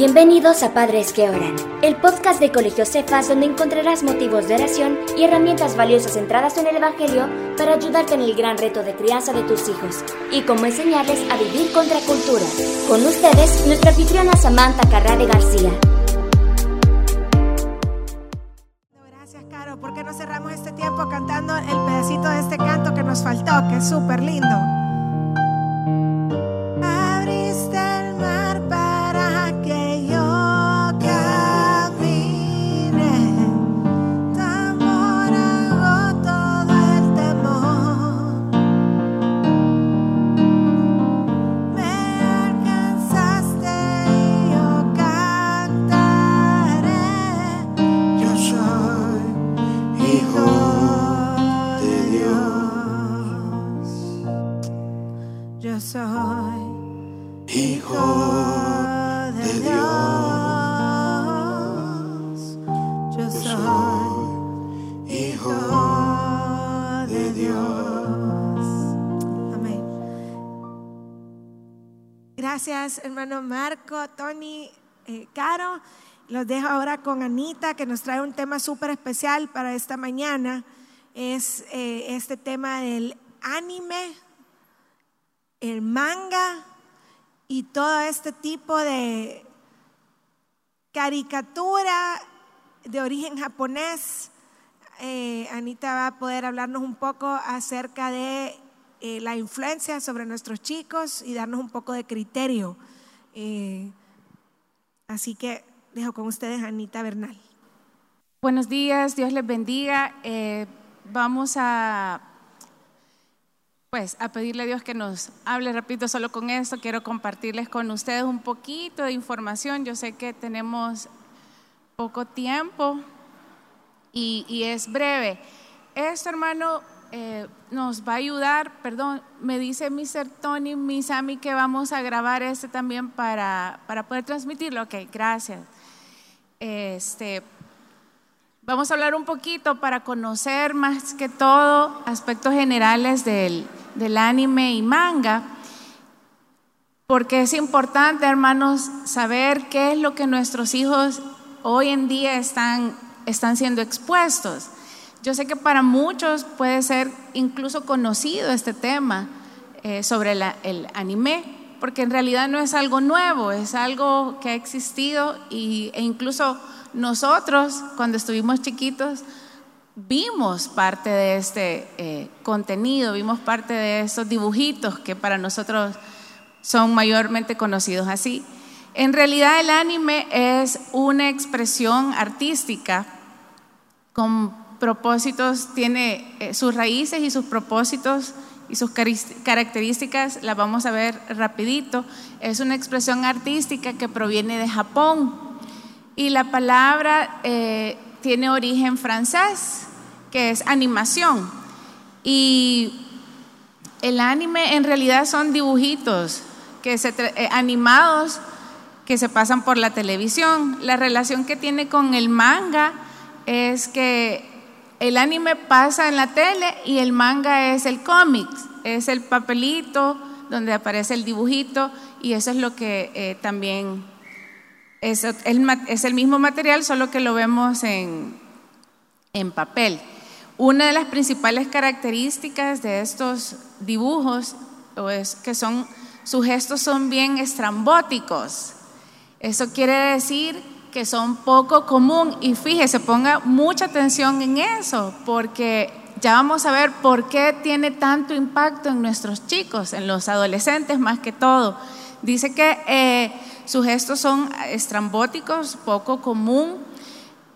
Bienvenidos a Padres que Oran, el podcast de Colegio Cefas donde encontrarás motivos de oración y herramientas valiosas centradas en el Evangelio para ayudarte en el gran reto de crianza de tus hijos y cómo enseñarles a vivir contra cultura. Con ustedes, nuestra anfitriona Samantha Carrade García. Gracias, Caro. ¿Por qué no cerramos este tiempo cantando el pedacito de este canto que nos faltó, que es súper lindo? Hermano Marco, Tony, eh, Caro. Los dejo ahora con Anita, que nos trae un tema súper especial para esta mañana. Es eh, este tema del anime, el manga y todo este tipo de caricatura de origen japonés. Eh, Anita va a poder hablarnos un poco acerca de eh, la influencia sobre nuestros chicos y darnos un poco de criterio. Eh, así que dejo con ustedes a Anita Bernal. Buenos días, Dios les bendiga. Eh, vamos a, pues, a pedirle a Dios que nos hable, repito, solo con esto. Quiero compartirles con ustedes un poquito de información. Yo sé que tenemos poco tiempo y, y es breve. Esto, hermano, eh, nos va a ayudar, perdón, me dice Mr. Tony, mi Sammy, que vamos a grabar este también para, para poder transmitirlo. Ok, gracias. Este, vamos a hablar un poquito para conocer más que todo aspectos generales del, del anime y manga, porque es importante, hermanos, saber qué es lo que nuestros hijos hoy en día están, están siendo expuestos. Yo sé que para muchos puede ser incluso conocido este tema eh, sobre la, el anime, porque en realidad no es algo nuevo, es algo que ha existido y, e incluso nosotros cuando estuvimos chiquitos vimos parte de este eh, contenido, vimos parte de esos dibujitos que para nosotros son mayormente conocidos así. En realidad el anime es una expresión artística con propósitos, tiene eh, sus raíces y sus propósitos y sus características, las vamos a ver rapidito. Es una expresión artística que proviene de Japón y la palabra eh, tiene origen francés, que es animación. Y el anime en realidad son dibujitos que se, eh, animados que se pasan por la televisión. La relación que tiene con el manga es que el anime pasa en la tele y el manga es el cómic, es el papelito donde aparece el dibujito y eso es lo que eh, también es el, es el, mismo material, solo que lo vemos en, en papel. Una de las principales características de estos dibujos es que son, sus gestos son bien estrambóticos. Eso quiere decir que son poco común y fíjese, ponga mucha atención en eso, porque ya vamos a ver por qué tiene tanto impacto en nuestros chicos, en los adolescentes más que todo. Dice que eh, sus gestos son estrambóticos, poco común,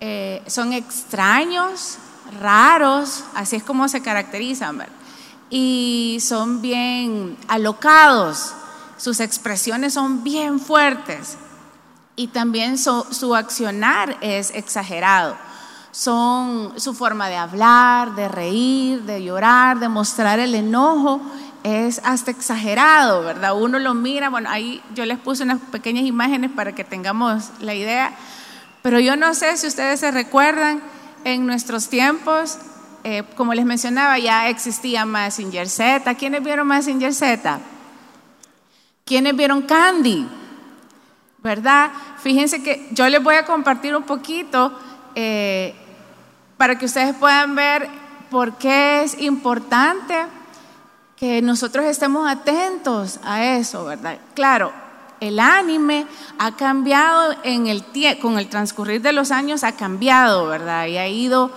eh, son extraños, raros, así es como se caracterizan, ¿verdad? y son bien alocados, sus expresiones son bien fuertes y también su, accionar es exagerado. Son su forma de hablar, de reír, de llorar, de mostrar el enojo, es hasta exagerado, ¿verdad? Uno lo mira, bueno, ahí yo les puse unas pequeñas imágenes para que tengamos la idea, pero yo no sé si ustedes se recuerdan, en nuestros tiempos, eh, como les mencionaba, ya existía Massinger Z. ¿Quiénes vieron Massinger Z? ¿Quiénes vieron Candy? ¿Verdad? fíjense que yo les voy a compartir un poquito eh, para que ustedes puedan ver por qué es importante que nosotros estemos atentos a eso, ¿verdad? Claro, el anime ha cambiado con el transcurrir de los años ha cambiado, ¿verdad? Y ha ido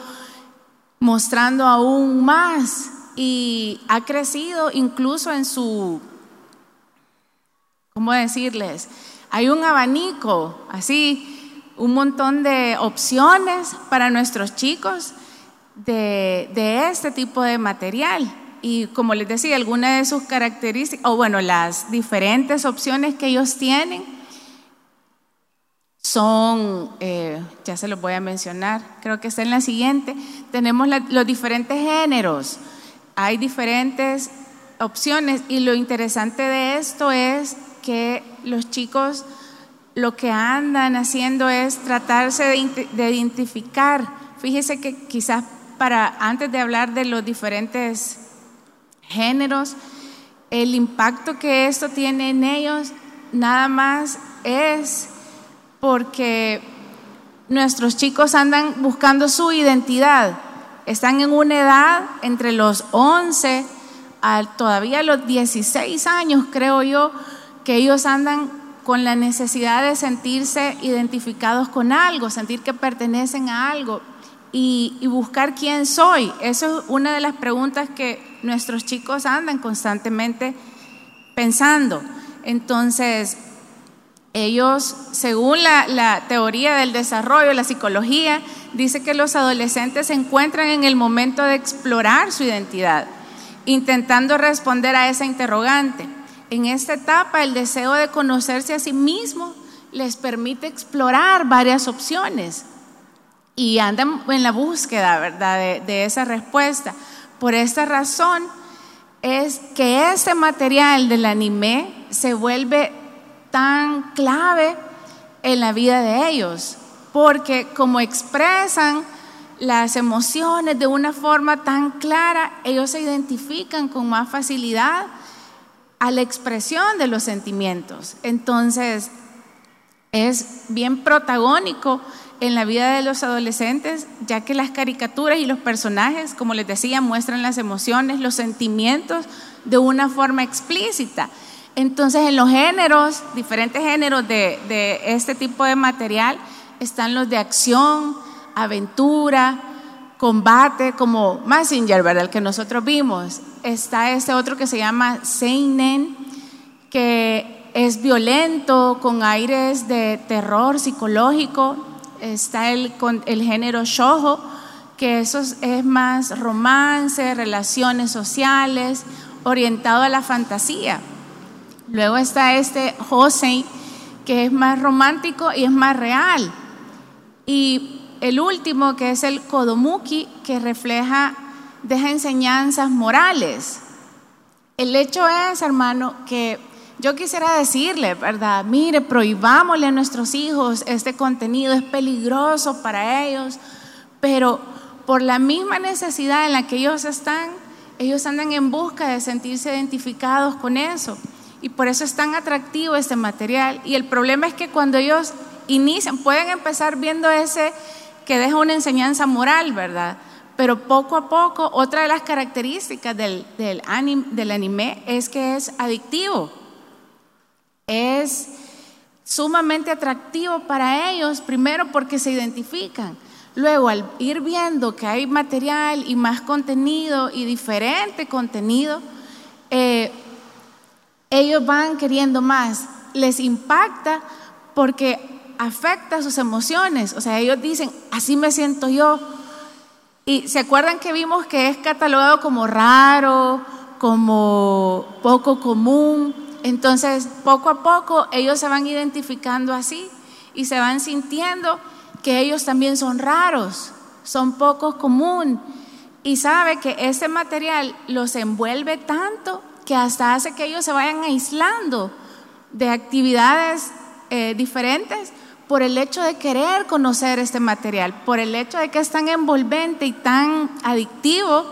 mostrando aún más y ha crecido incluso en su ¿cómo decirles? Hay un abanico, así, un montón de opciones para nuestros chicos de, este tipo de material. Y como les decía, algunas de sus características, o bueno, las diferentes opciones que ellos tienen son, eh, ya se los voy a mencionar, creo que está en la siguiente, tenemos los diferentes géneros, hay diferentes opciones y lo interesante de esto es que los chicos lo que andan haciendo es tratarse de, de identificar, fíjese que quizás para antes de hablar de los diferentes géneros, el impacto que esto tiene en ellos nada más es porque nuestros chicos andan buscando su identidad. Están en una edad entre los 11 a todavía los 16 años, creo yo, que ellos andan con la necesidad de sentirse identificados con algo, sentir que pertenecen a algo y, buscar quién soy. Eso es una de las preguntas que nuestros chicos andan constantemente pensando. Entonces, ellos, según la, la, teoría del desarrollo, la psicología, dice que los adolescentes se encuentran en el momento de explorar su identidad, intentando responder a esa interrogante. En esta etapa, el deseo de conocerse a sí mismo les permite explorar varias opciones y andan en la búsqueda, ¿verdad?, de, esa respuesta. Por esta razón es que ese material del anime se vuelve tan clave en la vida de ellos, porque como expresan las emociones de una forma tan clara, ellos se identifican con más facilidad a la expresión de los sentimientos. Entonces, es bien protagónico en la vida de los adolescentes, ya que las caricaturas y los personajes, como les decía, muestran las emociones, los sentimientos de una forma explícita. Entonces, en los géneros, diferentes géneros de, este tipo de material, están los de acción, aventura, combate, como Messenger, ¿verdad? El que nosotros vimos. Está este otro que se llama Seinen, que es violento, con aires de terror psicológico está el, el género shojo, que eso es más romance, relaciones sociales, orientado a la fantasía. Luego está este Josei, que es más romántico y es más real. Y el último, que es el Kodomuki, que refleja, deja enseñanzas morales. El hecho es, hermano, que yo quisiera decirle, ¿verdad? Mire, prohibámosle a nuestros hijos este contenido, es peligroso para ellos, pero por la misma necesidad en la que ellos están, ellos andan en busca de sentirse identificados con eso. Y por eso es tan atractivo este material. Y el problema es que cuando ellos inician, pueden empezar viendo ese que deja una enseñanza moral, ¿verdad? Pero poco a poco, otra de las características del, del, del anime es que es adictivo es sumamente atractivo para ellos, primero porque se identifican. Luego, al ir viendo que hay material y más contenido y diferente contenido, eh, ellos van queriendo más. Les impacta porque afecta sus emociones. O sea, ellos dicen, así me siento yo. Y se acuerdan que vimos que es catalogado como raro, como poco común. Entonces, poco a poco ellos se van identificando así y se van sintiendo que ellos también son raros, son poco común. Y sabe que ese material los envuelve tanto que hasta hace que ellos se vayan aislando de actividades eh, diferentes por el hecho de querer conocer este material, por el hecho de que es tan envolvente y tan adictivo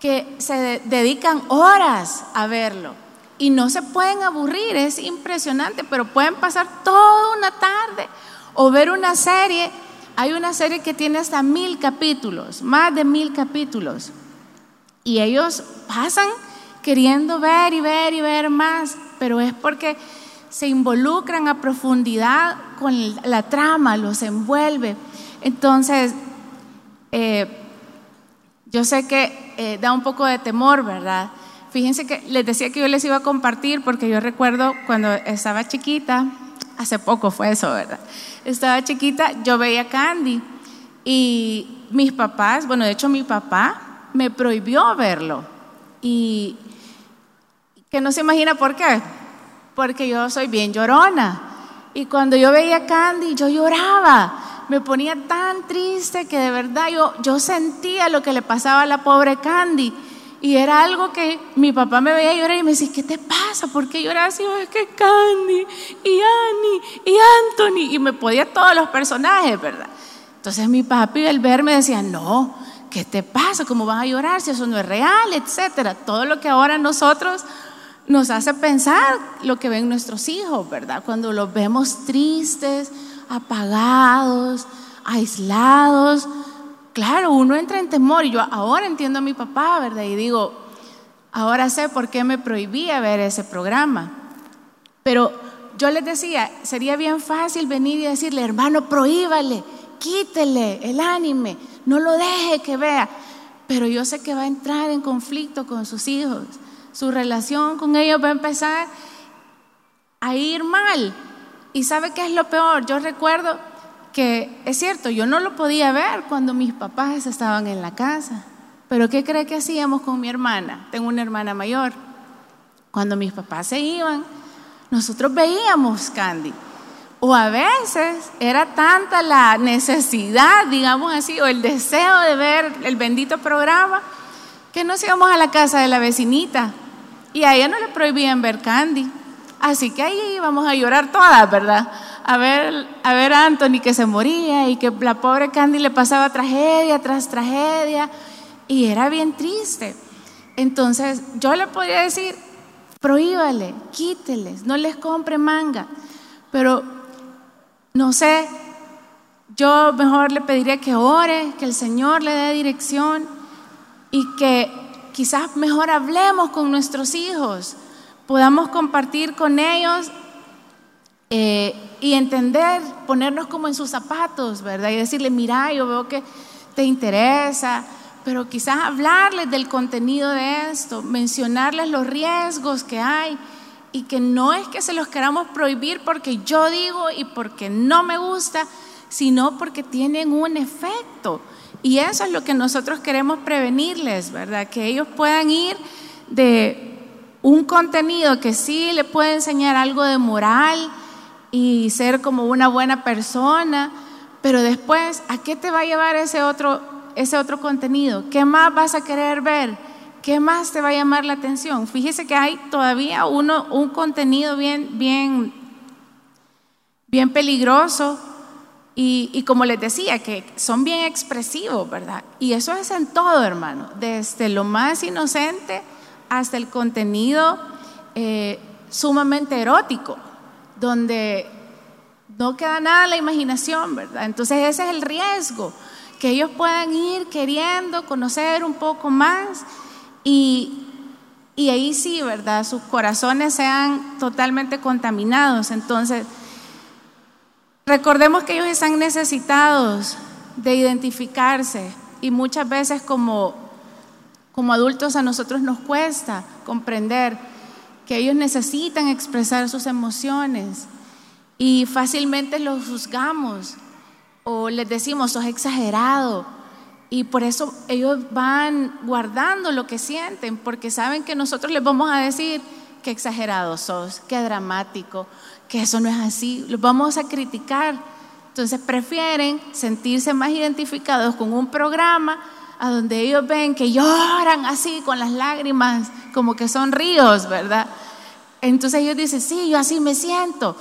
que se dedican horas a verlo y no se pueden aburrir, es impresionante, pero pueden pasar toda una tarde o ver una serie. Hay una serie que tiene hasta mil capítulos, más de mil capítulos. Y ellos pasan queriendo ver y ver y ver más, pero es porque se involucran a profundidad con la trama, los envuelve. Entonces, eh, yo sé que eh, da un poco de temor, ¿verdad? Fíjense que les decía que yo les iba a compartir porque yo recuerdo cuando estaba chiquita, hace poco fue eso, ¿verdad? Estaba chiquita, yo veía Candy y mis papás, bueno, de hecho mi papá me prohibió verlo y que no se imagina por qué, porque yo soy bien llorona y cuando yo veía Candy yo lloraba, me ponía tan triste que de verdad yo, yo sentía lo que le pasaba a la pobre Candy y era algo que mi papá me veía llorar y me decía, ¿qué te pasa? ¿Por qué lloras así? Es que Candy y Annie y Anthony. Y me podía todos los personajes, ¿verdad? Entonces mi papi al verme decía, no, ¿qué te pasa? ¿Cómo vas a llorar si eso no es real? Etcétera. Todo lo que ahora nosotros nos hace pensar lo que ven nuestros hijos, ¿verdad? Cuando los vemos tristes, apagados, aislados claro, uno entra en temor y yo ahora entiendo a mi papá, ¿verdad? Y digo, ahora sé por qué me prohibía ver ese programa. Pero yo les decía, sería bien fácil venir y decirle, hermano, prohíbale, quítele el anime, no lo deje que vea. Pero yo sé que va a entrar en conflicto con sus hijos. Su relación con ellos va a empezar a ir mal. ¿Y sabe qué es lo peor? Yo recuerdo que es cierto, yo no lo podía ver cuando mis papás estaban en la casa. Pero ¿qué cree que hacíamos con mi hermana? Tengo una hermana mayor. Cuando mis papás se iban, nosotros veíamos Candy. O a veces era tanta la necesidad, digamos así, o el deseo de ver el bendito programa, que nos íbamos a la casa de la vecinita. Y a ella no le prohibían ver Candy. Así que ahí íbamos a llorar todas, ¿verdad? a ver, a ver a Anthony que se moría y que la pobre Candy le pasaba tragedia tras tragedia y era bien triste. Entonces yo le podría decir, prohíbale, quíteles, no les compre manga, pero no sé, yo mejor le pediría que ore, que el Señor le dé dirección y que quizás mejor hablemos con nuestros hijos, podamos compartir con ellos eh, y entender, ponernos como en sus zapatos, ¿verdad? Y decirle, mira, yo veo que te interesa, pero quizás hablarles del contenido de esto, mencionarles los riesgos que hay y que no es que se los queramos prohibir porque yo digo y porque no me gusta, sino porque tienen un efecto. Y eso es lo que nosotros queremos prevenirles, ¿verdad? Que ellos puedan ir de un contenido que sí le puede enseñar algo de moral, y ser como una buena persona, pero después, ¿a qué te va a llevar ese otro, ese otro contenido? ¿Qué más vas a querer ver? ¿Qué más te va a llamar la atención? Fíjese que hay todavía uno, un contenido bien, bien, bien peligroso y, como les decía, que son bien expresivos, ¿verdad? Y eso es en todo, hermano, desde lo más inocente hasta el contenido eh, sumamente erótico donde no queda nada en la imaginación, ¿verdad? Entonces ese es el riesgo, que ellos puedan ir queriendo conocer un poco más y, y ahí sí, ¿verdad? Sus corazones sean totalmente contaminados. Entonces, recordemos que ellos están necesitados de identificarse y muchas veces como, como adultos a nosotros nos cuesta comprender que ellos necesitan expresar sus emociones y fácilmente los juzgamos o les decimos, sos exagerado. Y por eso ellos van guardando lo que sienten, porque saben que nosotros les vamos a decir que exagerado sos, que dramático, que eso no es así. Los vamos a criticar. Entonces prefieren sentirse más identificados con un programa a donde ellos ven que lloran así con las lágrimas, como que son ríos, ¿verdad? Entonces ellos dicen, sí, yo así me siento.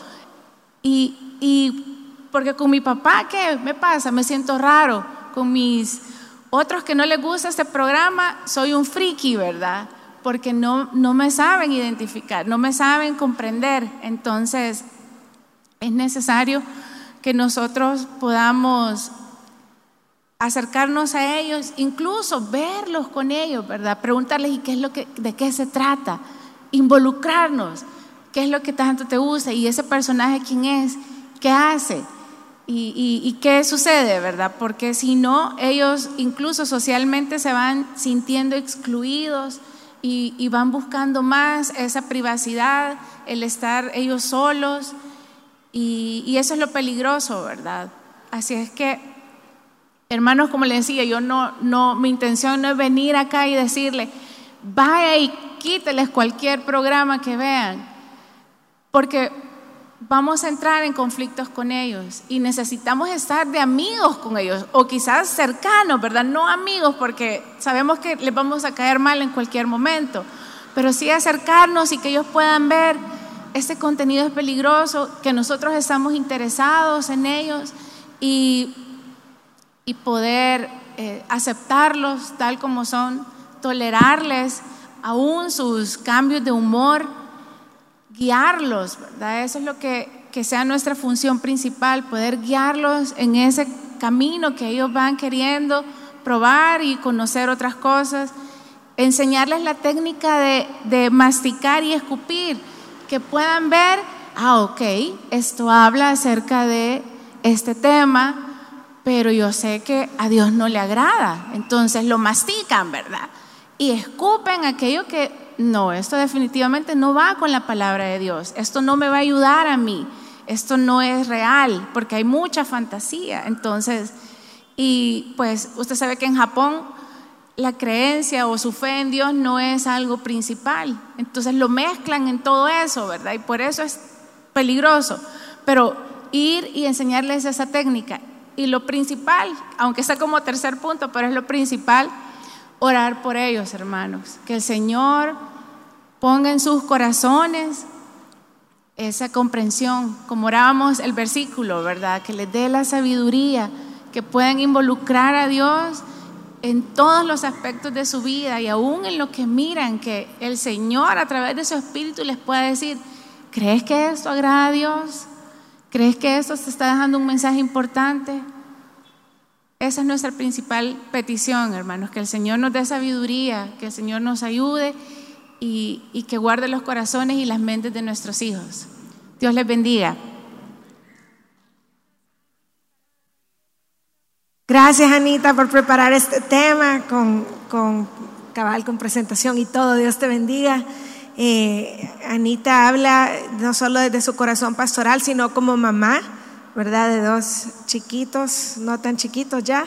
Y, y porque con mi papá, ¿qué me pasa? Me siento raro. Con mis otros que no les gusta este programa, soy un friki, ¿verdad? Porque no, no me saben identificar, no me saben comprender. Entonces, es necesario que nosotros podamos acercarnos a ellos, incluso verlos con ellos, ¿verdad? Preguntarles, ¿y qué es lo que, de qué se trata? Involucrarnos, ¿qué es lo que tanto te gusta? ¿Y ese personaje quién es? ¿Qué hace? ¿Y, qué sucede, verdad? Porque si no, ellos incluso socialmente se van sintiendo excluidos y, van buscando más esa privacidad, el estar ellos solos. Y, y, eso es lo peligroso, ¿verdad? Así es que, hermanos, como les decía, yo no, no, mi intención no es venir acá y decirle, vaya y quíteles cualquier programa que vean, porque vamos a entrar en conflictos con ellos y necesitamos estar de amigos con ellos o quizás cercanos, ¿verdad? No amigos porque sabemos que les vamos a caer mal en cualquier momento, pero sí acercarnos y que ellos puedan ver este contenido es peligroso, que nosotros estamos interesados en ellos y, y poder eh, aceptarlos tal como son, tolerarles aún sus cambios de humor, guiarlos, ¿verdad? Eso es lo que, que sea nuestra función principal, poder guiarlos en ese camino que ellos van queriendo probar y conocer otras cosas, enseñarles la técnica de, de masticar y escupir que puedan ver, ah, ok, esto habla acerca de este tema, pero yo sé que a Dios no le agrada. Entonces lo mastican, ¿verdad? Y escupen aquello que, no, esto definitivamente no va con la palabra de Dios. Esto no me va a ayudar a mí. Esto no es real, porque hay mucha fantasía. Entonces, y pues usted sabe que en Japón la creencia o su fe en Dios no es algo principal. Entonces lo mezclan en todo eso, ¿verdad? Y por eso es peligroso. Pero ir y enseñarles esa técnica. Y lo principal, aunque sea como tercer punto, pero es lo principal, orar por ellos, hermanos. Que el Señor ponga en sus corazones esa comprensión, como orábamos el versículo, ¿verdad? Que les dé la sabiduría, que puedan involucrar a Dios en todos los aspectos de su vida y aún en lo que miran, que el Señor a través de su Espíritu les pueda decir, ¿crees que esto agrada a Dios? ¿Crees que esto te está dejando un mensaje importante? Esa es nuestra principal petición, hermanos, que el Señor nos dé sabiduría, que el Señor nos ayude y, que guarde los corazones y las mentes de nuestros hijos. Dios les bendiga. Gracias, Anita, por preparar este tema con, con cabal, con presentación y todo. Dios te bendiga. Eh, Anita habla no solo desde su corazón pastoral, sino como mamá, ¿verdad? De dos chiquitos, no tan chiquitos ya.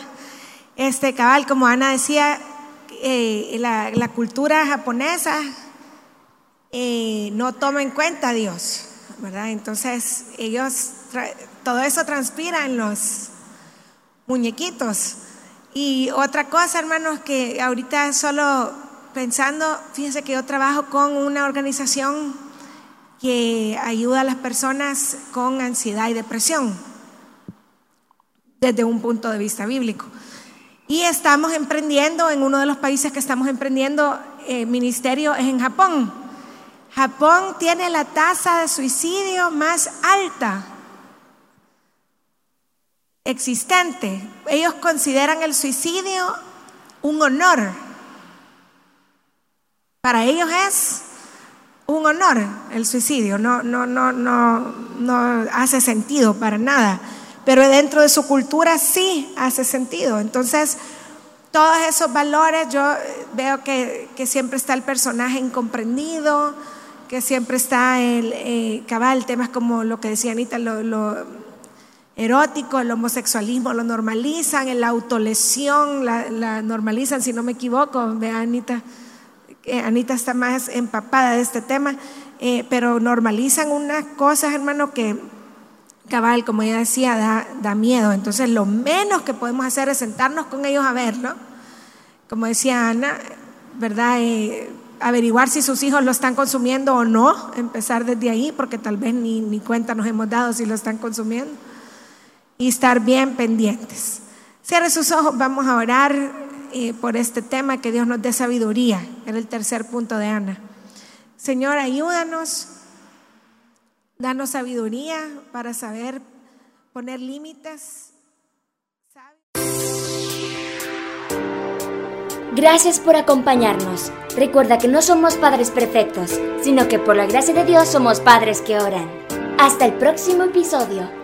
Este cabal, como Ana decía, eh, la, cultura japonesa eh, no toma en cuenta a Dios, ¿verdad? Entonces, ellos, todo eso transpira en los muñequitos. Y otra cosa, hermanos, que ahorita solo pensando, fíjense que yo trabajo con una organización que ayuda a las personas con ansiedad y depresión desde un punto de vista bíblico. Y estamos emprendiendo, en uno de los países que estamos emprendiendo eh, ministerio es en Japón. Japón tiene la tasa de suicidio más alta existente. Ellos consideran el suicidio un honor. Para ellos es un honor el suicidio, no, no, no, no, no hace sentido para nada, pero dentro de su cultura sí hace sentido. Entonces, todos esos valores, yo veo que, siempre está el personaje incomprendido, que siempre está el eh, cabal, temas como lo que decía Anita, lo, erótico, el homosexualismo lo normalizan, el autolesión la, normalizan, si no me equivoco, ve Anita, Anita está más empapada de este tema, eh, pero normalizan unas cosas, hermano, que cabal, como ella decía, da, miedo. Entonces, lo menos que podemos hacer es sentarnos con ellos a verlo, como decía Ana, ¿verdad? Eh, averiguar si sus hijos lo están consumiendo o no, empezar desde ahí, porque tal vez ni, ni cuenta nos hemos dado si lo están consumiendo y estar bien pendientes. Cierre sus ojos, vamos a orar. Eh, por este tema, que Dios nos dé sabiduría. Era el tercer punto de Ana. Señor, ayúdanos, danos sabiduría para saber poner límites. Gracias por acompañarnos. Recuerda que no somos padres perfectos, sino que por la gracia de Dios somos padres que oran. Hasta el próximo episodio.